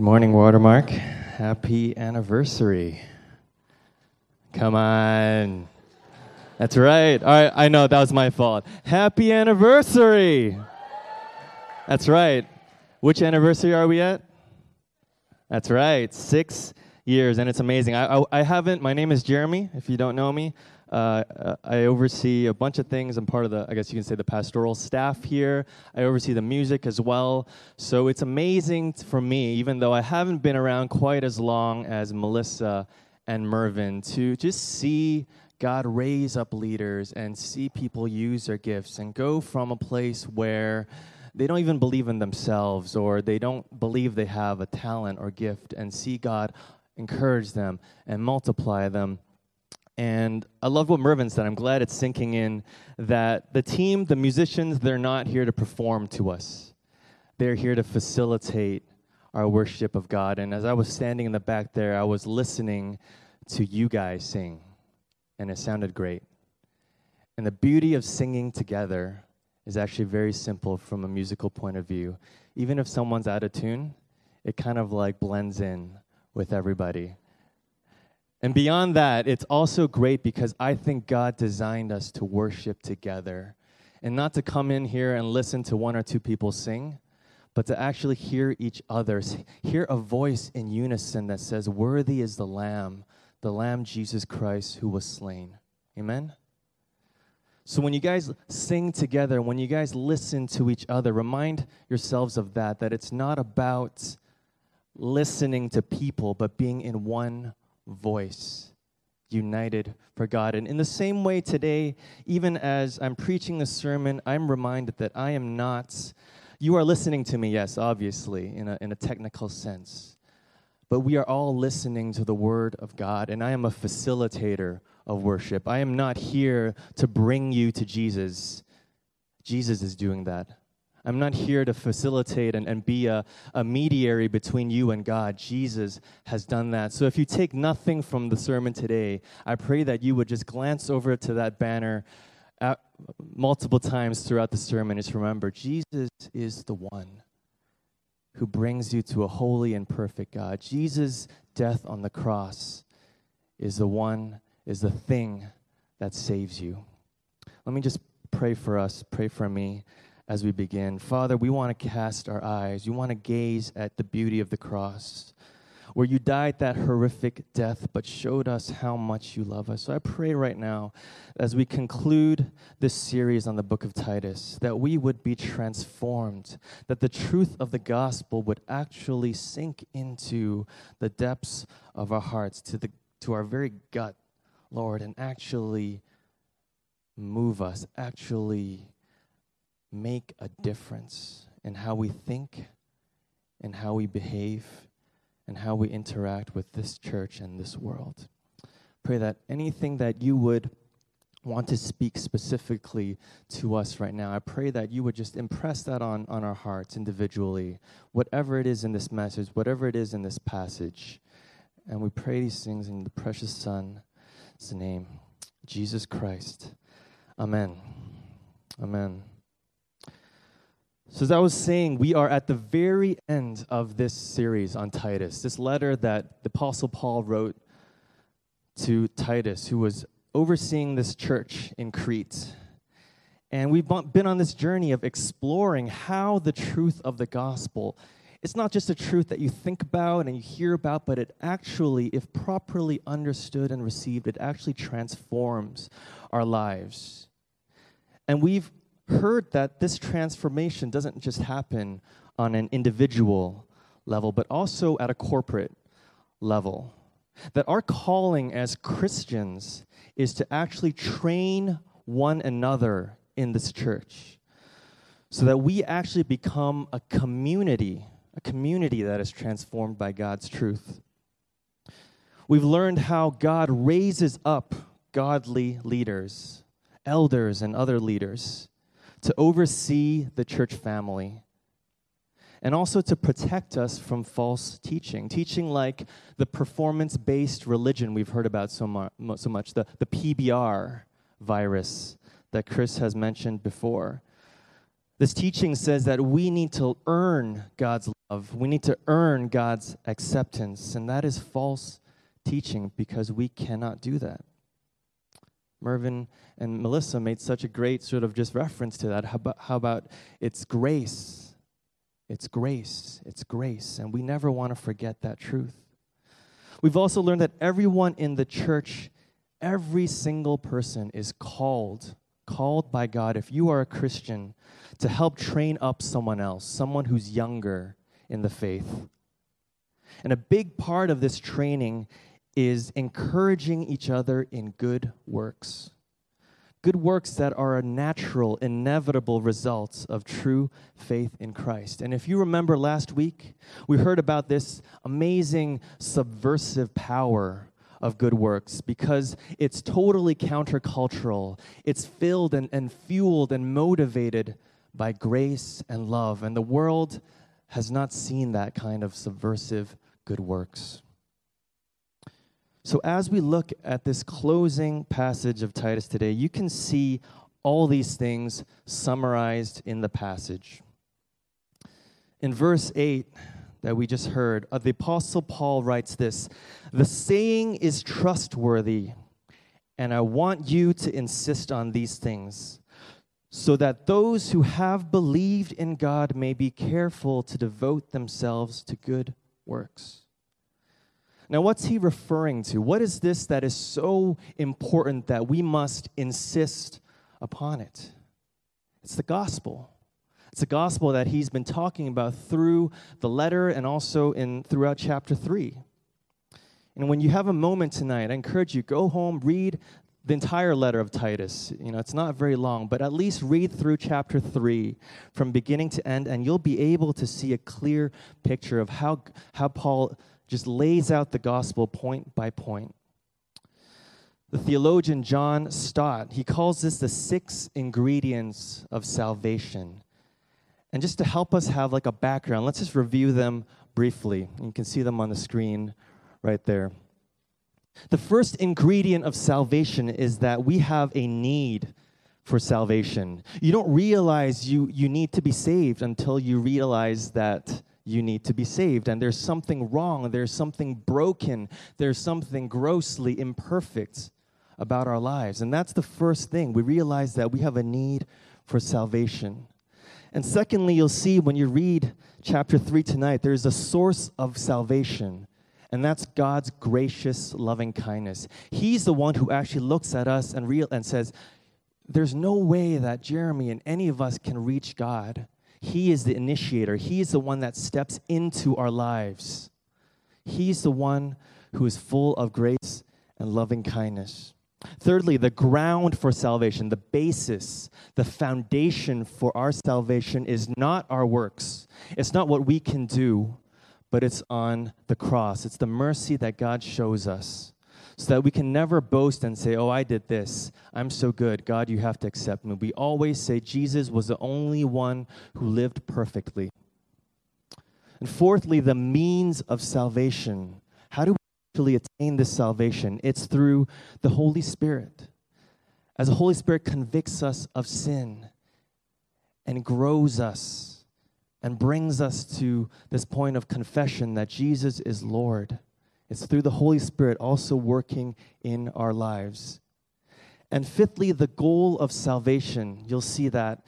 Good morning, Watermark. Happy anniversary. Come on. That's right. All right, I know that was my fault. Happy anniversary. That's right. Which anniversary are we at? That's right. Six years, and it's amazing. I, I, I haven't, my name is Jeremy, if you don't know me. Uh, I oversee a bunch of things. I'm part of the, I guess you can say, the pastoral staff here. I oversee the music as well. So it's amazing for me, even though I haven't been around quite as long as Melissa and Mervin, to just see God raise up leaders and see people use their gifts and go from a place where they don't even believe in themselves or they don't believe they have a talent or gift and see God encourage them and multiply them and I love what Mervin said. I'm glad it's sinking in that the team, the musicians, they're not here to perform to us. They're here to facilitate our worship of God. And as I was standing in the back there, I was listening to you guys sing, and it sounded great. And the beauty of singing together is actually very simple from a musical point of view. Even if someone's out of tune, it kind of like blends in with everybody. And beyond that, it's also great because I think God designed us to worship together and not to come in here and listen to one or two people sing, but to actually hear each other, hear a voice in unison that says, Worthy is the Lamb, the Lamb Jesus Christ who was slain. Amen? So when you guys sing together, when you guys listen to each other, remind yourselves of that, that it's not about listening to people, but being in one voice, united for God. And in the same way today, even as I'm preaching the sermon, I'm reminded that I am not, you are listening to me, yes, obviously, in a, in a technical sense. But we are all listening to the Word of God, and I am a facilitator of worship. I am not here to bring you to Jesus. Jesus is doing that. I'm not here to facilitate and, and be a, a mediator between you and God. Jesus has done that. So if you take nothing from the sermon today, I pray that you would just glance over to that banner at, multiple times throughout the sermon. Just remember, Jesus is the one who brings you to a holy and perfect God. Jesus' death on the cross is the one, is the thing that saves you. Let me just pray for us, pray for me as we begin. Father, we want to cast our eyes. You want to gaze at the beauty of the cross, where you died that horrific death, but showed us how much you love us. So I pray right now, as we conclude this series on the book of Titus, that we would be transformed, that the truth of the gospel would actually sink into the depths of our hearts, to, the, to our very gut, Lord, and actually move us, actually make a difference in how we think and how we behave and how we interact with this church and this world. Pray that anything that you would want to speak specifically to us right now, I pray that you would just impress that on, on our hearts individually, whatever it is in this message, whatever it is in this passage. And we pray these things in the precious Son's name, Jesus Christ. Amen. Amen. So, as I was saying, we are at the very end of this series on Titus, this letter that the Apostle Paul wrote to Titus, who was overseeing this church in Crete. And we've been on this journey of exploring how the truth of the gospel it's not just a truth that you think about and you hear about, but it actually, if properly understood and received, it actually transforms our lives. And we've heard that this transformation doesn't just happen on an individual level, but also at a corporate level. That our calling as Christians is to actually train one another in this church so that we actually become a community, a community that is transformed by God's truth. We've learned how God raises up godly leaders, elders, and other leaders to oversee the church family, and also to protect us from false teaching. Teaching like the performance based religion we've heard about so, mu- so much, the, the PBR virus that Chris has mentioned before. This teaching says that we need to earn God's love. We need to earn God's acceptance. And that is false teaching because we cannot do that. Mervyn and Melissa made such a great sort of just reference to that. How about, how about it's grace? It's grace. It's grace. And we never want to forget that truth. We've also learned that everyone in the church, every single person is called, called by God, if you are a Christian, to help train up someone else, someone who's younger in the faith. And a big part of this training is encouraging each other in good works. Good works that are a natural, inevitable results of true faith in Christ. And if you remember last week, we heard about this amazing subversive power of good works because it's totally countercultural. It's filled and, and fueled and motivated by grace and love. And the world has not seen that kind of subversive good works. So, as we look at this closing passage of Titus today, you can see all these things summarized in the passage. In verse 8 that we just heard, uh, the Apostle Paul writes this The saying is trustworthy, and I want you to insist on these things, so that those who have believed in God may be careful to devote themselves to good works. Now, what's he referring to? What is this that is so important that we must insist upon it? It's the gospel. It's the gospel that he's been talking about through the letter and also in throughout chapter 3. And when you have a moment tonight, I encourage you go home, read the entire letter of Titus. You know, it's not very long, but at least read through chapter 3 from beginning to end and you'll be able to see a clear picture of how how Paul just lays out the gospel point by point. The theologian John Stott, he calls this the six ingredients of salvation. And just to help us have like a background, let's just review them briefly. You can see them on the screen right there. The first ingredient of salvation is that we have a need for salvation. You don't realize you, you need to be saved until you realize that you need to be saved. And there's something wrong, there's something broken, there's something grossly imperfect about our lives. And that's the first thing. We realize that we have a need for salvation. And secondly, you'll see when you read chapter 3 tonight, there's a source of salvation. And that's God's gracious loving kindness. He's the one who actually looks at us and real and says, There's no way that Jeremy and any of us can reach God. He is the initiator, He is the one that steps into our lives. He's the one who is full of grace and loving kindness. Thirdly, the ground for salvation, the basis, the foundation for our salvation is not our works. It's not what we can do, but it's on the cross. It's the mercy that God shows us so that we can never boast and say, Oh, I did this. I'm so good. God, you have to accept me. We always say Jesus was the only one who lived perfectly. And fourthly, the means of salvation. How do we actually attain this salvation? It's through the Holy Spirit. As the Holy Spirit convicts us of sin and grows us and brings us to this point of confession that Jesus is Lord. It's through the Holy Spirit also working in our lives. And fifthly, the goal of salvation. You'll see that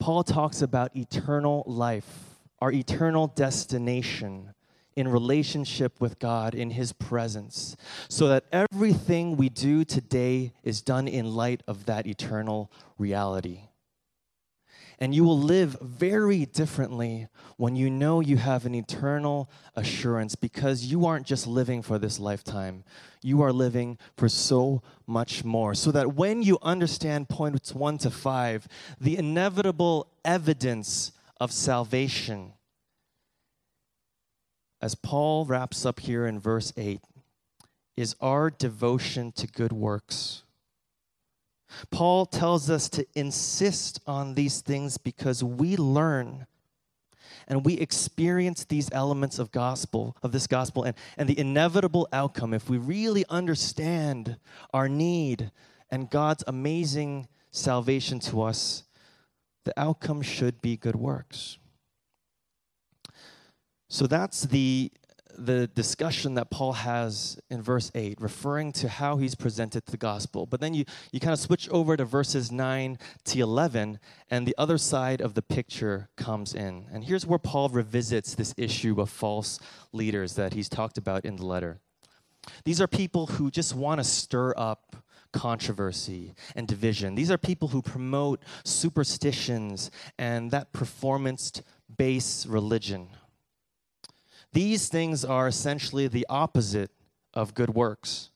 Paul talks about eternal life, our eternal destination in relationship with God in His presence, so that everything we do today is done in light of that eternal reality. And you will live very differently when you know you have an eternal assurance because you aren't just living for this lifetime. You are living for so much more. So that when you understand points one to five, the inevitable evidence of salvation, as Paul wraps up here in verse 8, is our devotion to good works. Paul tells us to insist on these things because we learn and we experience these elements of gospel of this gospel and, and the inevitable outcome if we really understand our need and god's amazing salvation to us the outcome should be good works. So that's the the discussion that Paul has in verse 8, referring to how he's presented the gospel. But then you, you kind of switch over to verses 9 to 11, and the other side of the picture comes in. And here's where Paul revisits this issue of false leaders that he's talked about in the letter. These are people who just want to stir up controversy and division. These are people who promote superstitions and that performance based religion these things are essentially the opposite of good works.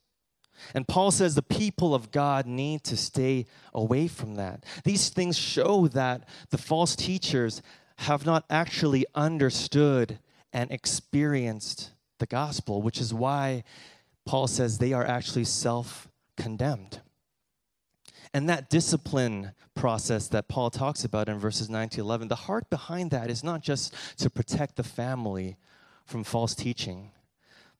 And Paul says the people of God need to stay away from that. These things show that the false teachers have not actually understood and experienced the gospel, which is why Paul says they are actually self condemned. And that discipline process that Paul talks about in verses 9 to 11, the heart behind that is not just to protect the family from false teaching,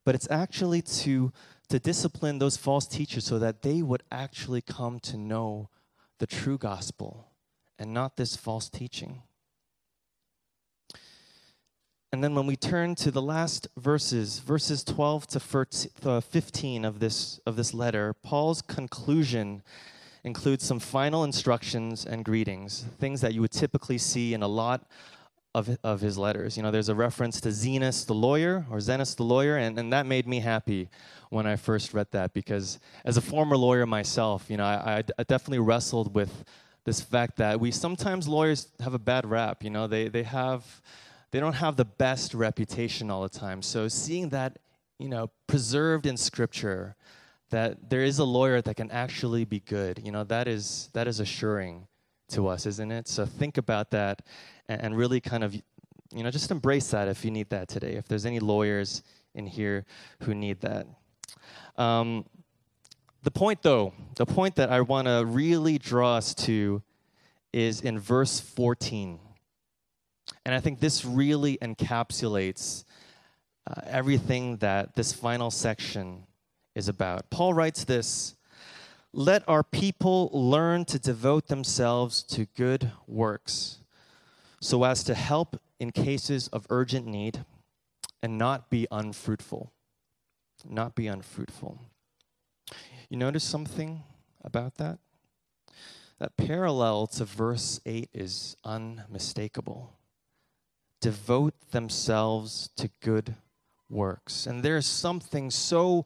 but it's actually to, to discipline those false teachers so that they would actually come to know the true gospel and not this false teaching. And then when we turn to the last verses, verses 12 to 15 of this, of this letter, Paul's conclusion includes some final instructions and greetings, things that you would typically see in a lot of, of his letters. You know, there's a reference to Zenas the lawyer or Zenas the lawyer, and, and that made me happy when I first read that because as a former lawyer myself, you know, I, I definitely wrestled with this fact that we sometimes lawyers have a bad rap. You know, they, they have they don't have the best reputation all the time. So seeing that, you know, preserved in scripture, that there is a lawyer that can actually be good, you know, that is that is assuring to us, isn't it? So think about that and, really kind of, you know, just embrace that if you need that today. If there's any lawyers in here who need that. Um, the point, though, the point that I want to really draw us to is in verse 14. And I think this really encapsulates uh, everything that this final section is about. Paul writes this Let our people learn to devote themselves to good works so as to help in cases of urgent need and not be unfruitful. Not be unfruitful. You notice something about that? That parallel to verse 8 is unmistakable. Devote themselves to good works. And there's something so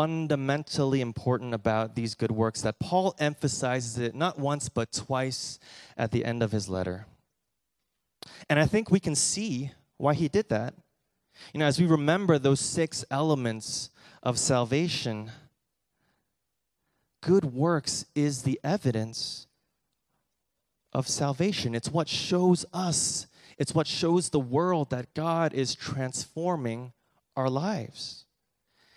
fundamentally important about these good works that Paul emphasizes it not once but twice at the end of his letter. And I think we can see why he did that. You know, as we remember those six elements of salvation, good works is the evidence of salvation. It's what shows us, it's what shows the world that God is transforming our lives.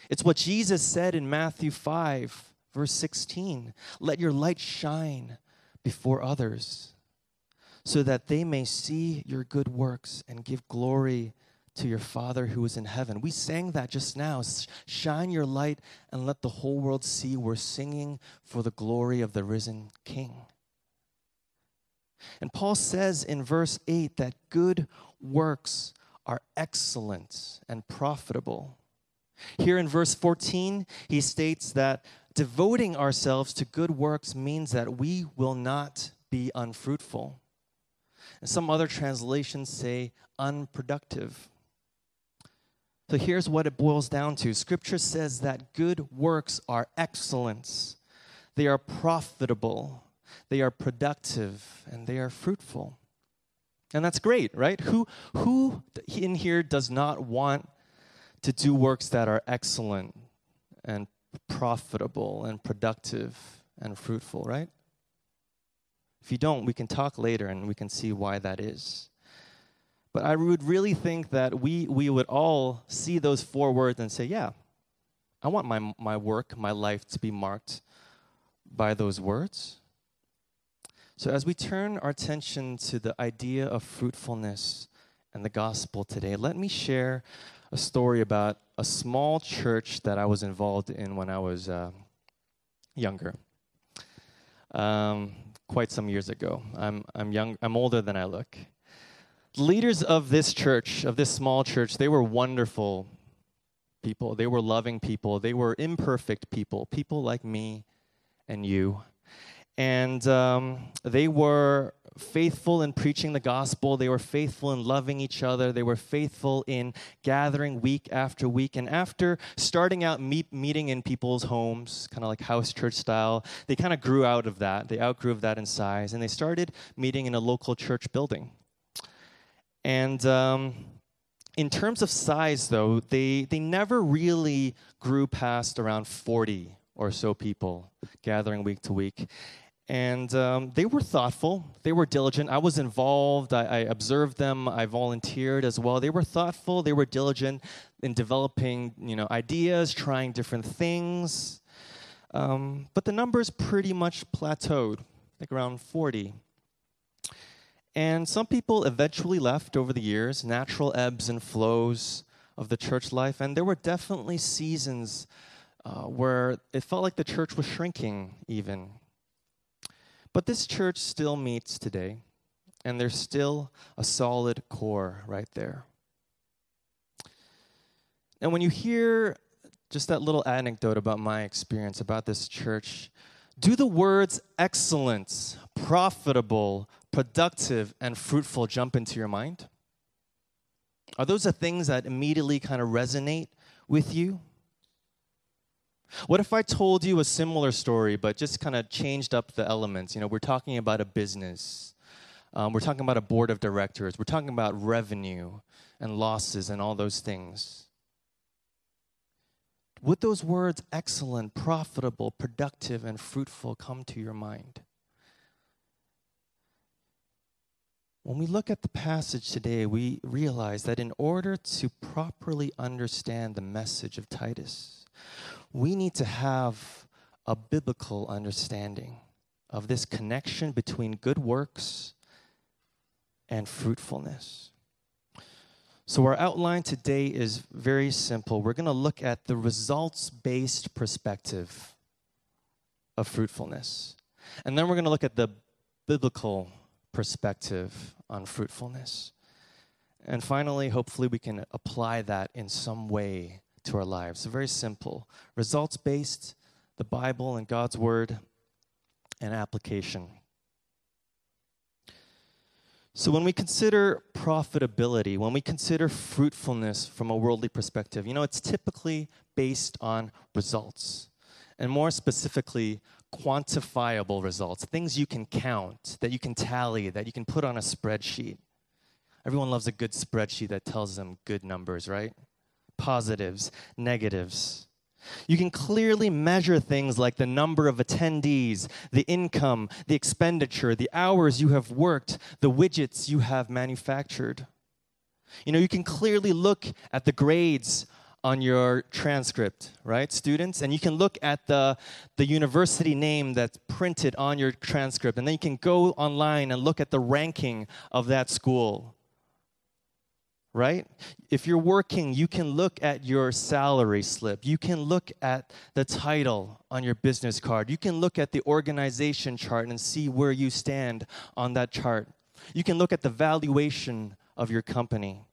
It's what Jesus said in Matthew 5, verse 16 let your light shine before others so that they may see your good works and give glory to your Father who is in heaven. We sang that just now. Shine your light and let the whole world see we're singing for the glory of the risen King. And Paul says in verse 8 that good works are excellent and profitable. Here in verse 14, he states that devoting ourselves to good works means that we will not be unfruitful. And some other translations say unproductive. So here's what it boils down to Scripture says that good works are excellence, they are profitable, they are productive, and they are fruitful. And that's great, right? Who, who in here does not want to do works that are excellent and profitable and productive and fruitful, right? If you don't, we can talk later and we can see why that is. But I would really think that we, we would all see those four words and say, yeah, I want my, my work, my life to be marked by those words. So, as we turn our attention to the idea of fruitfulness and the gospel today, let me share a story about a small church that I was involved in when I was uh, younger. Um, quite some years ago. I'm, I'm young, I'm older than I look. The leaders of this church, of this small church, they were wonderful people. They were loving people. They were imperfect people, people like me and you. And um, they were faithful in preaching the gospel. They were faithful in loving each other. They were faithful in gathering week after week. And after starting out meet, meeting in people's homes, kind of like house church style, they kind of grew out of that. They outgrew of that in size. And they started meeting in a local church building. And um, in terms of size, though, they, they never really grew past around 40 or so people gathering week to week. And um, they were thoughtful, they were diligent. I was involved, I, I, observed them, I volunteered as well. They were thoughtful, they were diligent in developing you know, ideas, trying different things. Um, but the numbers pretty much plateaued, like around 40. And some people eventually left over the years, natural ebbs and flows of the church life. And there were definitely seasons uh, where it felt like the church was shrinking, even. But this church still meets today, and there's still a solid core right there. And when you hear just that little anecdote about my experience about this church, do the words excellent, profitable, productive, and fruitful jump into your mind? Are those the things that immediately kind of resonate with you? What if I told you a similar story, but just kind of changed up the elements? You know, we're talking about a business, um, we're talking about a board of directors, we're talking about revenue and losses and all those things. Would those words excellent, profitable, productive, and fruitful come to your mind? When we look at the passage today, we realize that in order to properly understand the message of Titus, we need to have a biblical understanding of this connection between good works and fruitfulness. So, our outline today is very simple. We're going to look at the results based perspective of fruitfulness. And then we're going to look at the biblical perspective on fruitfulness. And finally, hopefully, we can apply that in some way to our lives. So very simple results based, the Bible and God's Word, and application. So, when we consider profitability, when we consider fruitfulness from a worldly perspective, you know, it's typically based on results. And more specifically, quantifiable results, things you can count, that you can tally, that you can put on a spreadsheet. Everyone loves a good spreadsheet that tells them good numbers, right? Positives, negatives. You can clearly measure things like the number of attendees, the income, the expenditure, the hours you have worked, the widgets you have manufactured. You know, you can clearly look at the grades on your transcript, right, students? And you can look at the, the university name that's printed on your transcript, and then you can go online and look at the ranking of that school right? If you're working, you can look at your salary slip. You can look at the title on your business card. You can look at the organization chart and see where you stand on that chart. You can look at the valuation of your company.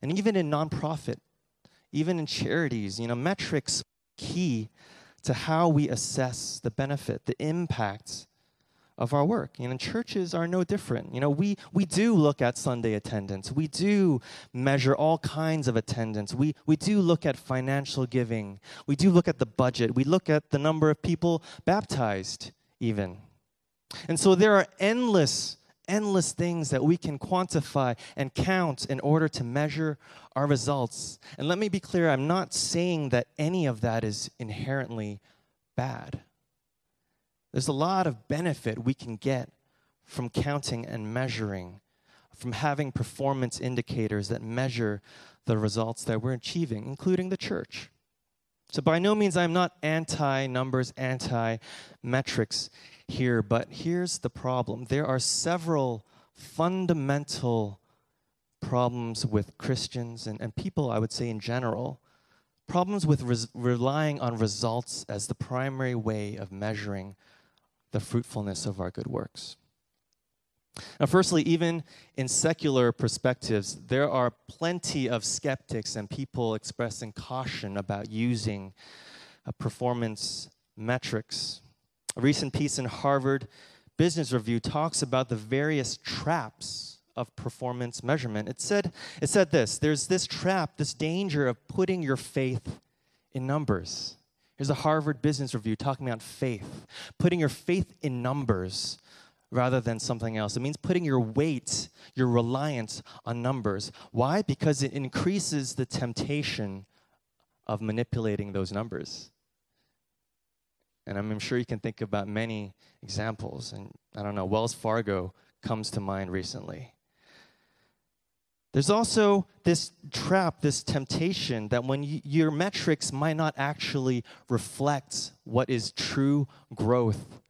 And even in nonprofit, even in charities, you know, metrics key to how we assess the benefit, the impact of our work. You know, churches are no different. You know, we, we do look at Sunday attendance. We do measure all kinds of attendance. We, we do look at financial giving. We do look at the budget. We look at the number of people baptized, even. And so there are endless, endless things that we can quantify and count in order to measure our results. And let me be clear I'm not saying that any of that is inherently bad. There's a lot of benefit we can get from counting and measuring, from having performance indicators that measure the results that we're achieving, including the church. So, by no means, I'm not anti numbers, anti metrics here, but here's the problem there are several fundamental problems with Christians and, and people, I would say, in general. Problems with res- relying on results as the primary way of measuring the fruitfulness of our good works. Now, firstly, even in secular perspectives, there are plenty of skeptics and people expressing caution about using uh, performance metrics. A recent piece in Harvard Business Review talks about the various traps of performance measurement. It said, it said this there's this trap, this danger of putting your faith in numbers. Here's a Harvard Business Review talking about faith, putting your faith in numbers rather than something else. It means putting your weight, your reliance on numbers. Why? Because it increases the temptation of manipulating those numbers. And I'm sure you can think about many examples. And I don't know, Wells Fargo comes to mind recently. There's also this trap, this temptation that when you, your metrics might not actually reflect what is true growth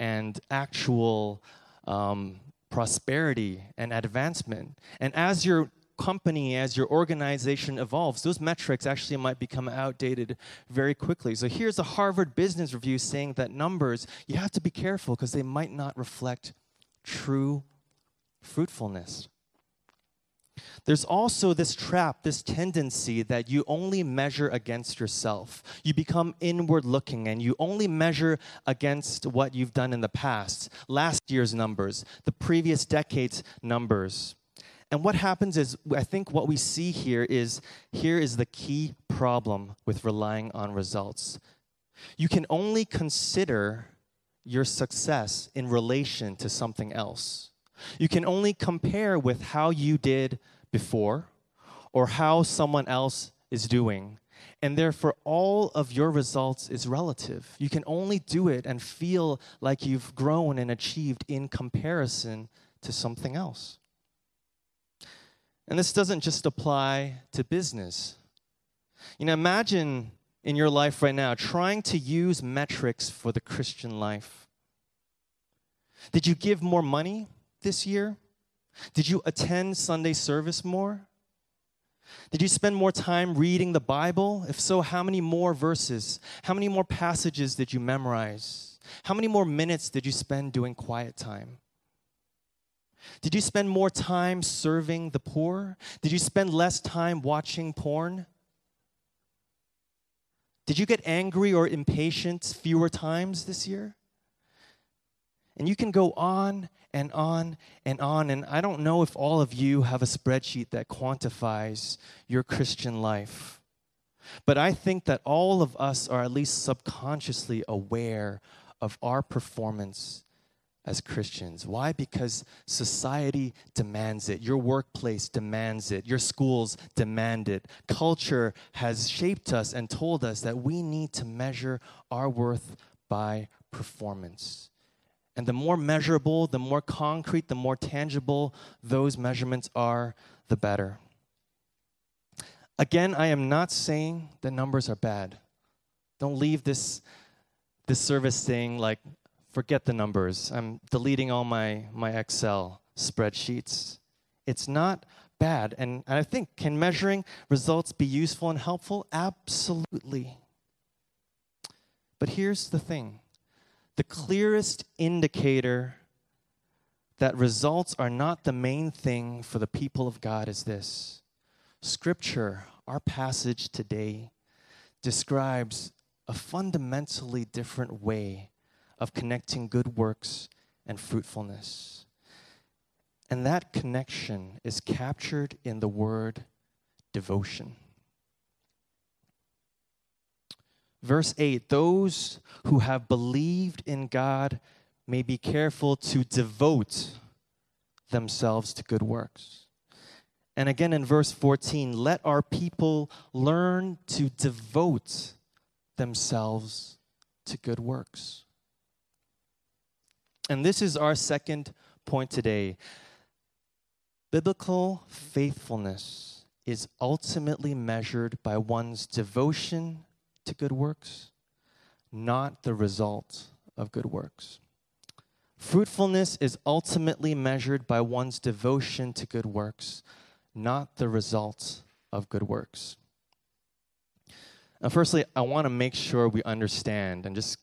and actual um, prosperity and advancement. And as your company, as your organization evolves, those metrics actually might become outdated very quickly. So here's a Harvard Business Review saying that numbers, you have to be careful because they might not reflect true fruitfulness. There's also this trap, this tendency that you only measure against yourself. You become inward looking and you only measure against what you've done in the past, last year's numbers, the previous decade's numbers. And what happens is, I think what we see here is here is the key problem with relying on results. You can only consider your success in relation to something else. You can only compare with how you did before or how someone else is doing. And therefore, all of your results is relative. You can only do it and feel like you've grown and achieved in comparison to something else. And this doesn't just apply to business. You know, imagine in your life right now trying to use metrics for the Christian life. Did you give more money this year? Did you attend Sunday service more? Did you spend more time reading the Bible? If so, how many more verses? How many more passages did you memorize? How many more minutes did you spend doing quiet time? Did you spend more time serving the poor? Did you spend less time watching porn? Did you get angry or impatient fewer times this year? And you can go on and on and on. And I don't know if all of you have a spreadsheet that quantifies your Christian life. But I think that all of us are at least subconsciously aware of our performance as Christians. Why? Because society demands it. Your workplace demands it. Your schools demand it. Culture has shaped us and told us that we need to measure our worth by performance. And the more measurable, the more concrete, the more tangible those measurements are, the better. Again, I am not saying the numbers are bad. Don't leave this, this service saying, like, forget the numbers. I'm deleting all my, my Excel spreadsheets. It's not bad. And I think, can measuring results be useful and helpful? Absolutely. But here's the thing the clearest indicator that results are not the main thing for the people of God is this Scripture, our passage today, describes a fundamentally different way of connecting good works and fruitfulness. And that connection is captured in the word devotion. Verse 8 Those who have believed in God may be careful to devote themselves to good works. And again in verse 14, let our people learn to devote themselves to good works. And this is our second point today. Biblical faithfulness is ultimately measured by one's devotion to good works, not the result of good works. Fruitfulness is ultimately measured by one's devotion to good works, not the result of good works. Now, firstly, I want to make sure we understand and just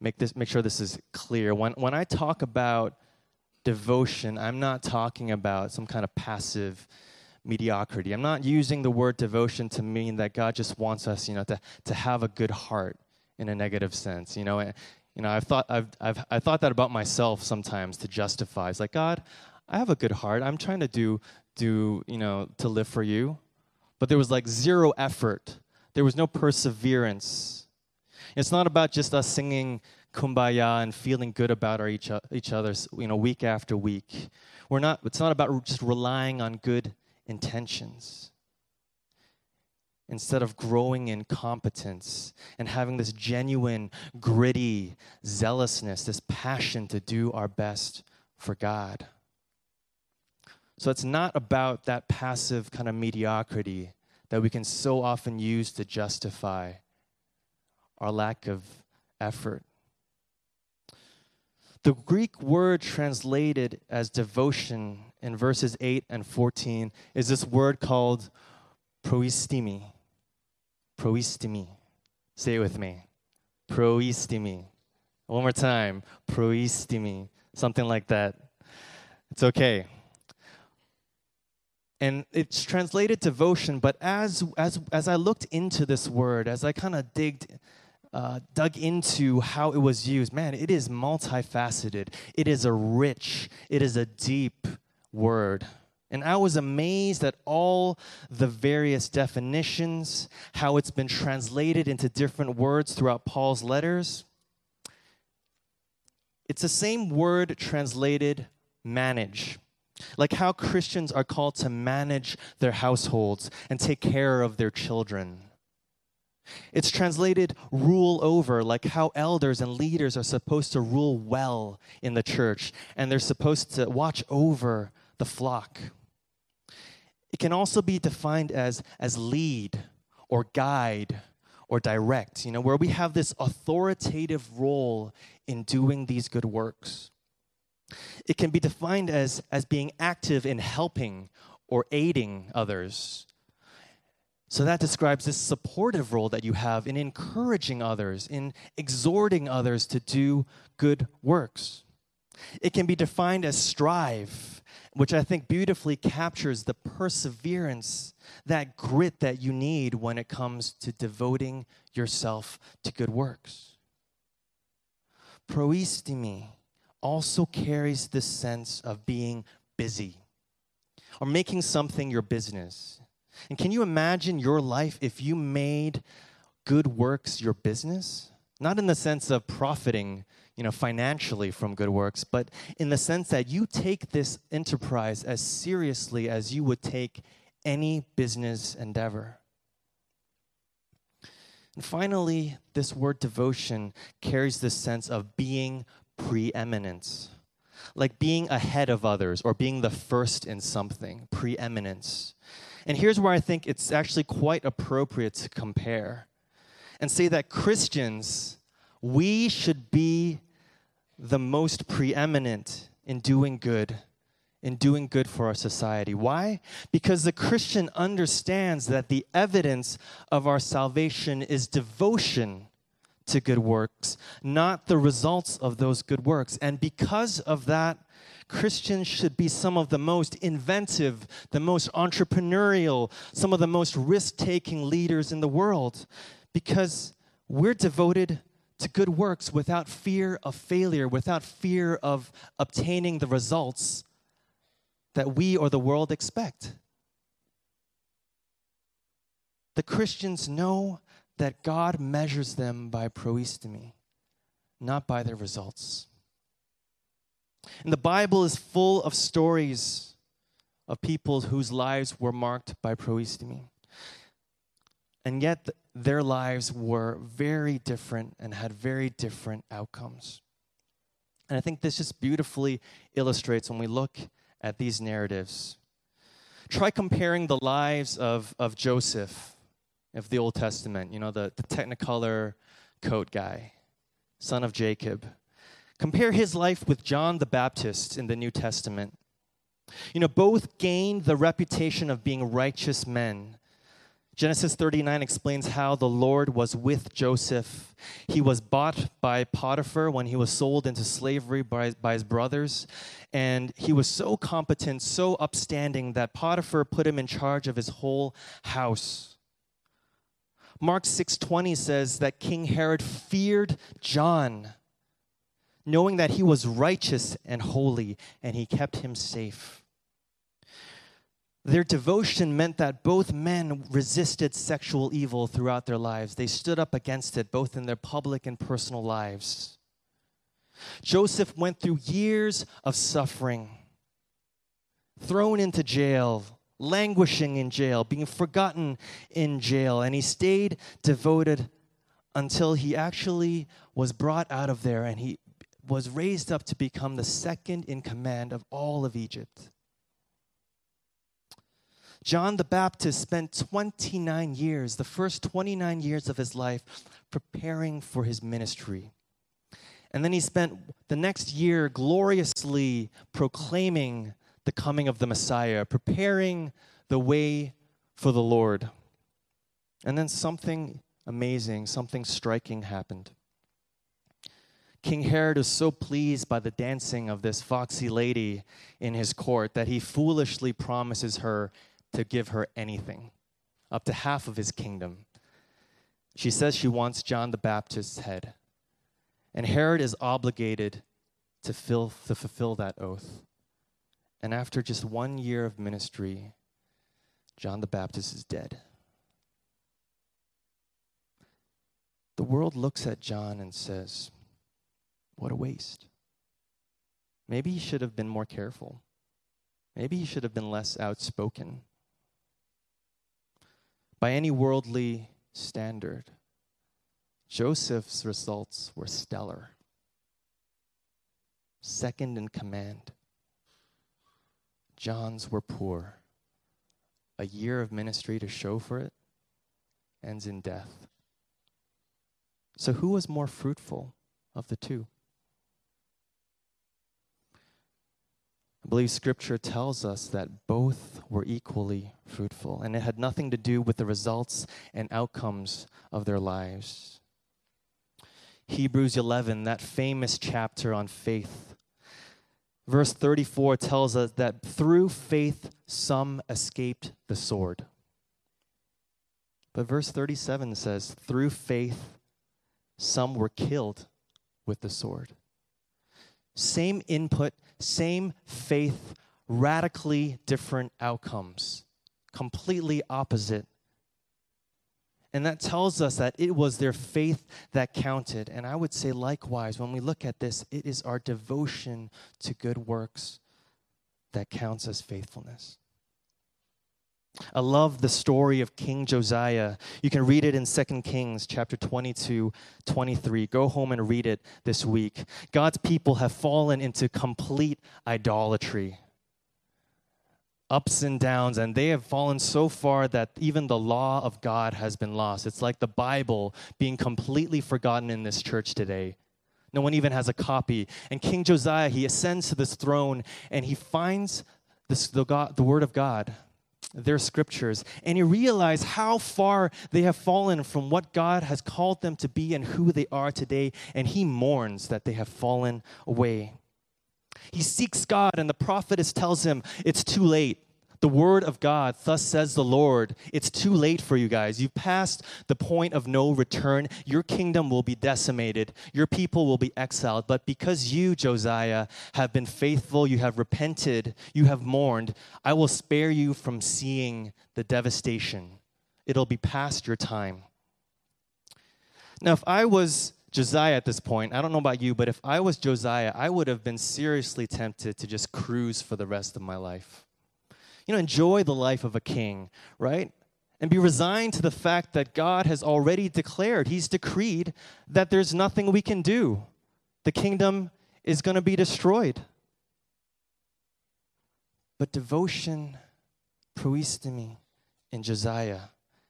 make this make sure this is clear. When when I talk about devotion, I'm not talking about some kind of passive mediocrity. I'm not using the word devotion to mean that God just wants us, you know, to, to have a good heart in a negative sense. You know, you know, I've thought I've, I've I thought that about myself sometimes to justify. It's like God, I have a good heart. I'm trying to do do you know to live for you, but there was like zero effort. There was no perseverance. It's not about just us singing kumbaya and feeling good about our each, each other's you know week after week. We're not. It's not about just relying on good intentions instead of growing in competence and having this genuine, gritty zealousness, this passion to do our best for God. So it's not about that passive kind of mediocrity that we can so often use to justify our lack of effort. The Greek word translated as devotion in verses 8 and 14 is this word called proistimi. Proistimi. Say it with me. Proistimi. One more time. Proistimi. Something like that. It's okay. And it's translated devotion, but as, as, as I looked into this word, as I kind of digged, uh, dug into how it was used, man, it is multifaceted. It is a rich, it is a deep word. And I was amazed at all the various definitions, how it's been translated into different words throughout Paul's letters. It's the same word translated manage. Like how Christians are called to manage their households and take care of their children. It's translated rule over, like how elders and leaders are supposed to rule well in the church and they're supposed to watch over the flock. It can also be defined as, as lead or guide or direct, you know, where we have this authoritative role in doing these good works. It can be defined as, as being active in helping or aiding others. So that describes this supportive role that you have in encouraging others, in exhorting others to do good works. It can be defined as strive which I think beautifully captures the perseverance, that grit that you need when it comes to devoting yourself to good works. Proistimi also carries the sense of being busy or making something your business. And can you imagine your life if you made good works your business? Not in the sense of profiting you know, financially from good works, but in the sense that you take this enterprise as seriously as you would take any business endeavor. And finally, this word devotion carries this sense of being preeminence, like being ahead of others or being the first in something, preeminence. And here's where I think it's actually quite appropriate to compare and say that Christians, we should be the most preeminent in doing good, in doing good for our society. Why? Because the Christian understands that the evidence of our salvation is devotion to good works, not the results of those good works. And because of that, Christians should be some of the most inventive, the most entrepreneurial, some of the most risk taking leaders in the world because we're devoted to good works without fear of failure, without fear of obtaining the results that we or the world expect. The Christians know that God measures them by proistimi, not by their results. And the Bible is full of stories of people whose lives were marked by proistimi. And yet, their lives were very different and had very different outcomes. And I think this just beautifully illustrates when we look at these narratives. Try comparing the lives of, of Joseph of the Old Testament, you know, the, the technicolor coat guy, son of Jacob. Compare his life with John the Baptist in the New Testament. You know, both gained the reputation of being righteous men Genesis 39 explains how the Lord was with Joseph. He was bought by Potiphar when he was sold into slavery by, by his brothers. And he was so competent, so upstanding, that Potiphar put him in charge of his whole house. Mark 6:20 says that King Herod feared John, knowing that he was righteous and holy, and he kept him safe. Their devotion meant that both men resisted sexual evil throughout their lives. They stood up against it, both in their public and personal lives. Joseph went through years of suffering, thrown into jail, languishing in jail, being forgotten in jail, and he stayed devoted until he actually was brought out of there and he was raised up to become the second in command of all of Egypt. John the Baptist spent 29 years, the first 29 years of his life, preparing for his ministry. And then he spent the next year gloriously proclaiming the coming of the Messiah, preparing the way for the Lord. And then something amazing, something striking happened. King Herod was so pleased by the dancing of this foxy lady in his court that he foolishly promises her to give her anything, up to half of his kingdom. She says she wants John the Baptist's head. And Herod is obligated to, fill, to fulfill that oath. And after just one year of ministry, John the Baptist is dead. The world looks at John and says, What a waste. Maybe he should have been more careful. Maybe he should have been less outspoken by any worldly standard. Joseph's results were stellar. Second in command. John's were poor. A year of ministry to show for it ends in death. So, who was more fruitful of the two? I believe scripture tells us that both were equally fruitful, and it had nothing to do with the results and outcomes of their lives. Hebrews 11, that famous chapter on faith. Verse 34 tells us that through faith some escaped the sword. But verse 37 says, through faith some were killed with the sword. Same input, same faith, radically different outcomes, completely opposite. And that tells us that it was their faith that counted. And I would say, likewise, when we look at this, it is our devotion to good works that counts as faithfulness. I love the story of King Josiah. You can read it in 2 Kings chapter 22, 23. Go home and read it this week. God's people have fallen into complete idolatry. Ups and downs, and they have fallen so far that even the law of God has been lost. It's like the Bible being completely forgotten in this church today. No one even has a copy. And King Josiah, he ascends to this throne and he finds this, the, God, the Word of God their scriptures and you realize how far they have fallen from what God has called them to be and who they are today, and he mourns that they have fallen away. He seeks God, and the prophetess tells him it's too late the word of God, thus says the Lord, it's too late for you guys. You've passed the point of no return. Your kingdom will be decimated, your people will be exiled. But because you, Josiah, have been faithful, you have repented, you have mourned, I will spare you from seeing the devastation. It'll be past your time. Now, if I was Josiah at this point, I don't know about you, but if I was Josiah, I would have been seriously tempted to just cruise for the rest of my life you know, enjoy the life of a king, right? And be resigned to the fact that God has already declared, He's decreed that there's nothing we can do. The kingdom is going to be destroyed. But devotion, proistemi, in Josiah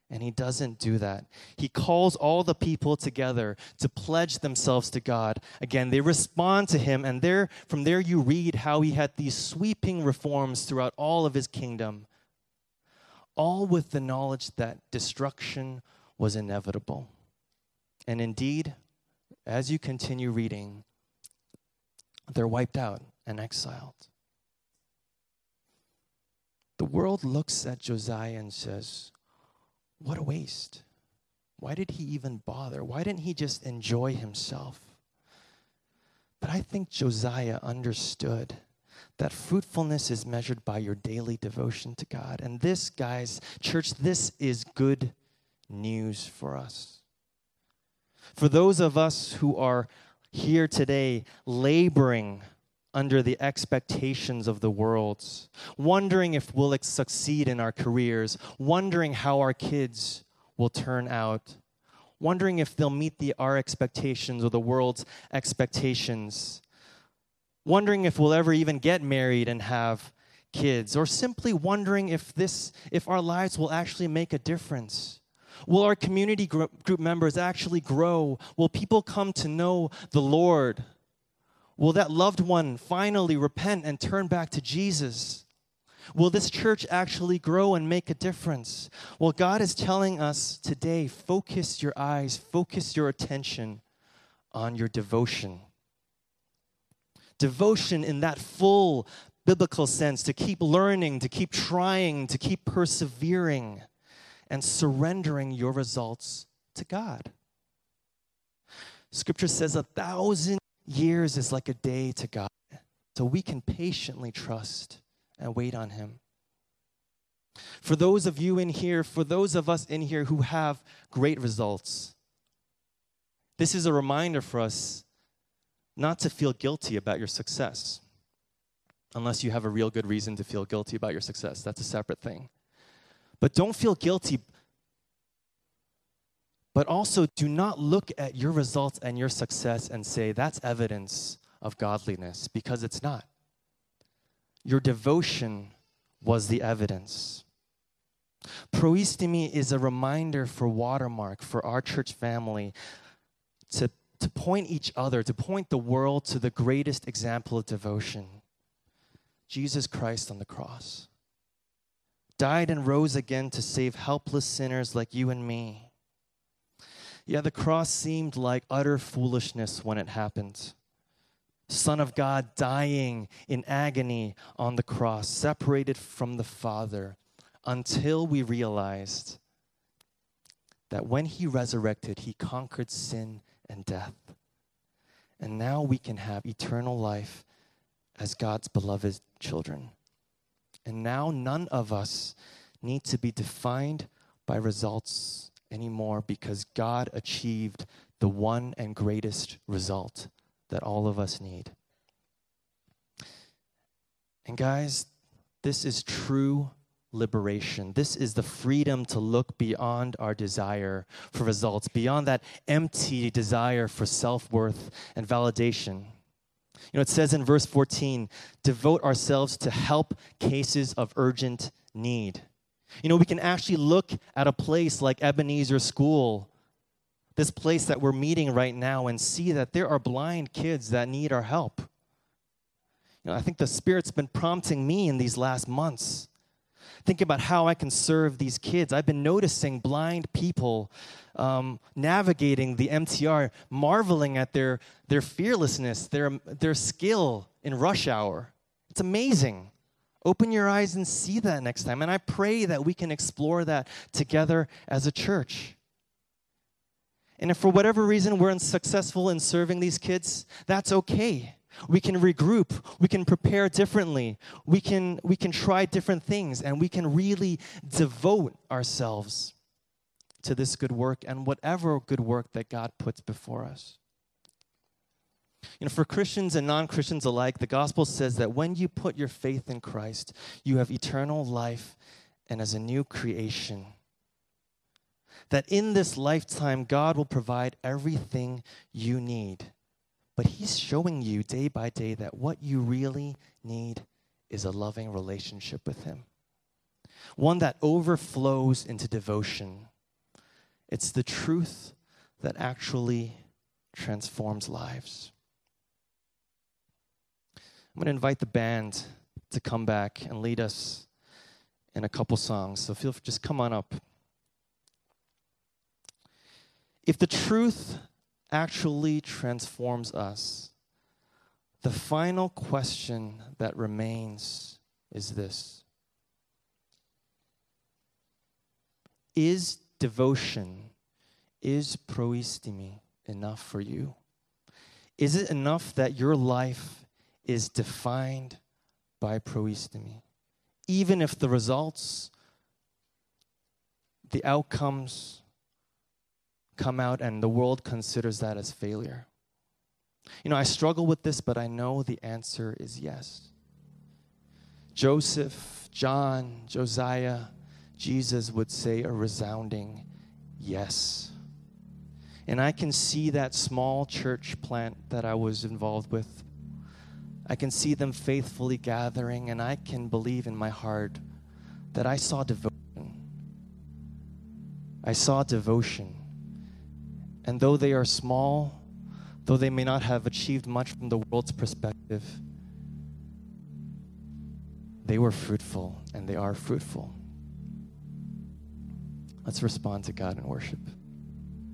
and he doesn't do that. He calls all the people together to pledge themselves to God. Again, they respond to him, and there, from there you read how he had these sweeping reforms throughout all of his kingdom. all with the knowledge that destruction was inevitable. And indeed, as you continue reading, they're wiped out and exiled. The world looks at Josiah and says, What a waste. Why did he even bother? Why didn't he just enjoy himself? But I think Josiah understood that fruitfulness is measured by your daily devotion to God. And this, guys, church, this is good news for us. For those of us who are here today laboring under the expectations of the world, wondering if we'll succeed in our careers, wondering how our kids will turn out, wondering if they'll meet the, our expectations or the world's expectations, wondering if we'll ever even get married and have kids, or simply wondering if this, if our lives will actually make a difference. Will our community group members actually grow? Will people come to know the Lord? Will that loved one finally repent and turn back to Jesus? Will this church actually grow and make a difference? Well, God is telling us today focus your eyes, focus your attention on your devotion. Devotion in that full biblical sense to keep learning, to keep trying, to keep persevering, and surrendering your results to God. Scripture says a thousand years is like a day to God. So we can patiently trust and wait on Him. For those of you in here, for those of us in here who have great results, this is a reminder for us not to feel guilty about your success, unless you have a real good reason to feel guilty about your success. That's a separate thing. But don't feel guilty. But also, do not look at your results and your success and say, that's evidence of godliness, because it's not. Your devotion was the evidence. Proistemi is a reminder for Watermark, for our church family, to, to point each other, to point the world to the greatest example of devotion Jesus Christ on the cross. Died and rose again to save helpless sinners like you and me. Yeah, the cross seemed like utter foolishness when it happened. Son of God dying in agony on the cross, separated from the Father, until we realized that when he resurrected, he conquered sin and death. And now we can have eternal life as God's beloved children. And now none of us need to be defined by results anymore because God achieved the one and greatest result that all of us need. And guys, this is true liberation. This is the freedom to look beyond our desire for results, beyond that empty desire for self worth and validation. You know, it says in verse 14, devote ourselves to help cases of urgent need. You know, we can actually look at a place like Ebenezer School this place that we're meeting right now and see that there are blind kids that need our help. You know, I think the Spirit's been prompting me in these last months. Think about how I can serve these kids. I've been noticing blind people um, navigating the MTR, marveling at their, their fearlessness, their, their skill in rush hour. It's amazing. Open your eyes and see that next time. And I pray that we can explore that together as a church. And if for whatever reason we're unsuccessful in serving these kids, that's okay. We can regroup, we can prepare differently, we can, we can try different things, and we can really devote ourselves to this good work and whatever good work that God puts before us. You know, for Christians and non Christians alike, the gospel says that when you put your faith in Christ, you have eternal life and as a new creation that in this lifetime, God will provide everything you need. But He's showing you day by day that what you really need is a loving relationship with Him, one that overflows into devotion. It's the truth that actually transforms lives. I'm going to invite the band to come back and lead us in a couple songs. So feel just come on up. If the truth actually transforms us, the final question that remains is this Is devotion, is proistemi enough for you? Is it enough that your life is defined by proistemi? Even if the results, the outcomes come out and the world considers that as failure. You know, I struggle with this, but I know the answer is yes. Joseph, John, Josiah, Jesus would say a resounding yes. And I can see that small church plant that I was involved with. I can see them faithfully gathering, and I can believe in my heart that I saw devotion. I saw devotion. And though they are small, though they may not have achieved much from the world's perspective, they were fruitful and they are fruitful. Let's respond to God in worship.